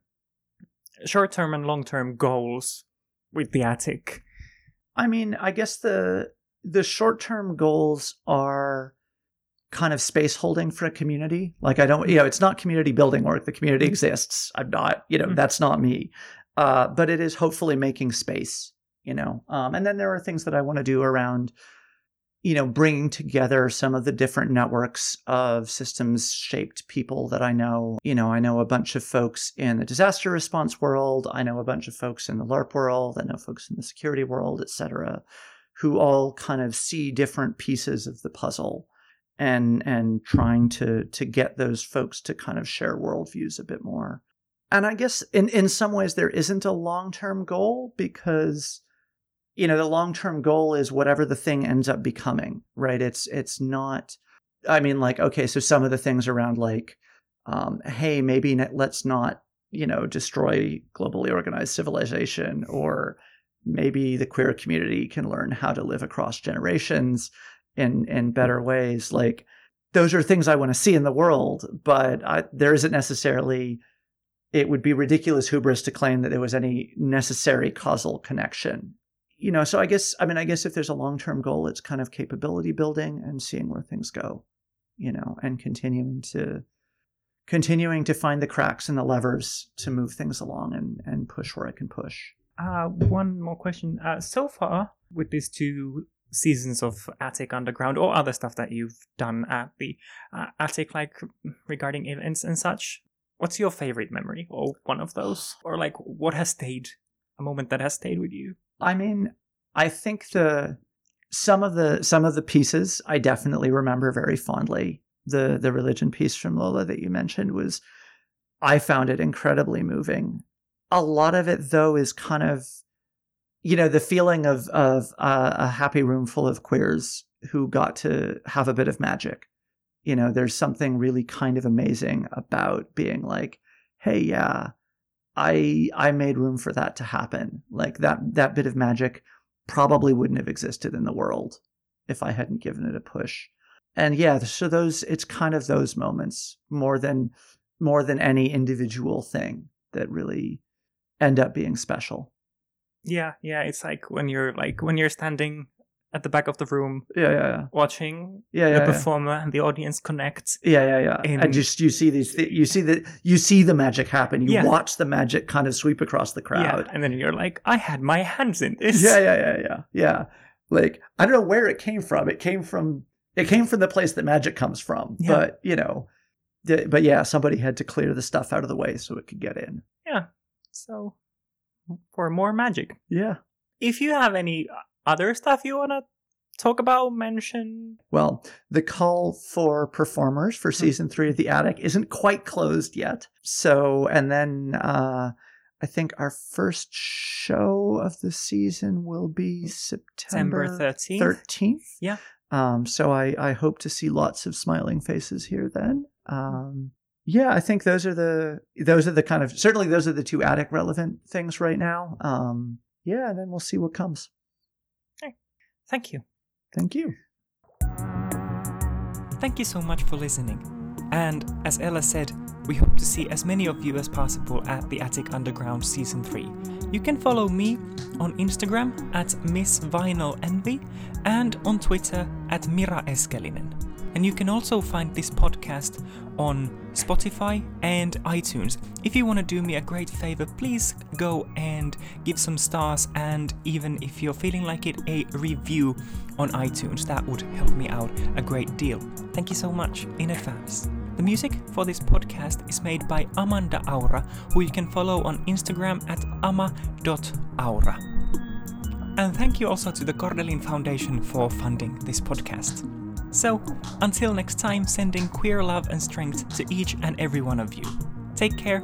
short term and long term goals with the attic? I mean, I guess the the short term goals are kind of space holding for a community. Like I don't, you know, it's not community building work. The community exists. I'm not, you know, Mhm. that's not me. Uh, but it is hopefully making space, you know. Um, and then there are things that I want to do around, you know, bringing together some of the different networks of systems shaped people that I know. You know, I know a bunch of folks in the disaster response world. I know a bunch of folks in the LARP world. I know folks in the security world, et cetera, who all kind of see different pieces of the puzzle and and trying to to get those folks to kind of share worldviews a bit more. And I guess in in some ways there isn't a long term goal because you know the long term goal is whatever the thing ends up becoming, right? It's it's not. I mean, like okay, so some of the things around like, um, hey, maybe let's not you know destroy globally organized civilization or maybe the queer community can learn how to live across generations in in better ways like those are things i want to see in the world but I, there isn't necessarily it would be ridiculous hubris to claim that there was any necessary causal connection you know so i guess i mean i guess if there's a long-term goal it's kind of capability building and seeing where things go you know and continuing to continuing to find the cracks in the levers to move things along and and push where i can push Uh, one more question. Uh, so far, with these two seasons of Attic Underground or other stuff that you've done at the uh, Attic, like regarding events and such, what's your favorite memory or one of those? Or like what has stayed, a moment that has stayed with you? I mean, I think the some of the some of the pieces I definitely remember very fondly. The the religion piece from Lola that you mentioned was I found it incredibly moving. A lot of it though is kind of you know the feeling of of uh, a happy room full of queers who got to have a bit of magic. You know, there's something really kind of amazing about being like, "Hey, yeah, I I made room for that to happen. Like that that bit of magic probably wouldn't have existed in the world if I hadn't given it a push. And yeah, so those it's kind of those moments more than more than any individual thing that really end up being special. Yeah, yeah, it's like when you're like when you're standing at the back of the room Yeah, yeah, yeah. watching Yeah, the yeah. Yeah, performer and the audience connect. yeah, yeah. yeah. In- and just you see these th- you see the you see the magic happen. You watch the magic kind of sweep across the crowd. Yeah, and then you're like, I had my hands in this. Yeah, yeah, yeah, yeah, yeah. Like I don't know where it came from. It came from it came from the place that magic comes from. But you know, the, but yeah, somebody had to clear the stuff out of the way so it could get in. Yeah. So, for more magic. Yeah. If you have any uh, other stuff you want to talk about, mention. Well, the call for performers for season three of The Attic isn't quite closed yet. So, and then uh, I think our first show of the season will be September September 13th. 13th. Yeah. Um, so I, I hope to see lots of smiling faces here then. Um, yeah, I think those are the those are the kind of certainly those are the two attic relevant things right now. Um, yeah, and then we'll see what comes. Thank you. Thank you. Thank you so much for listening. And as Ella said, we hope to see as many of you as possible at the Attic Underground Season 3. You can follow me on Instagram at Miss Vinyl Envy and on Twitter at Mira Eskelinen. And you can also find this podcast on Spotify and iTunes. If you want to do me a great favor, please go and give some stars and even if you're feeling like it, a review on iTunes. That would help me out a great deal. Thank you so much in advance. The music for this podcast is made by Amanda Aura, who you can follow on Instagram at ama.aura. And thank you also to the Kordelin Foundation for funding this podcast. So, until next time, sending queer love and strength to each and every one of you. Take care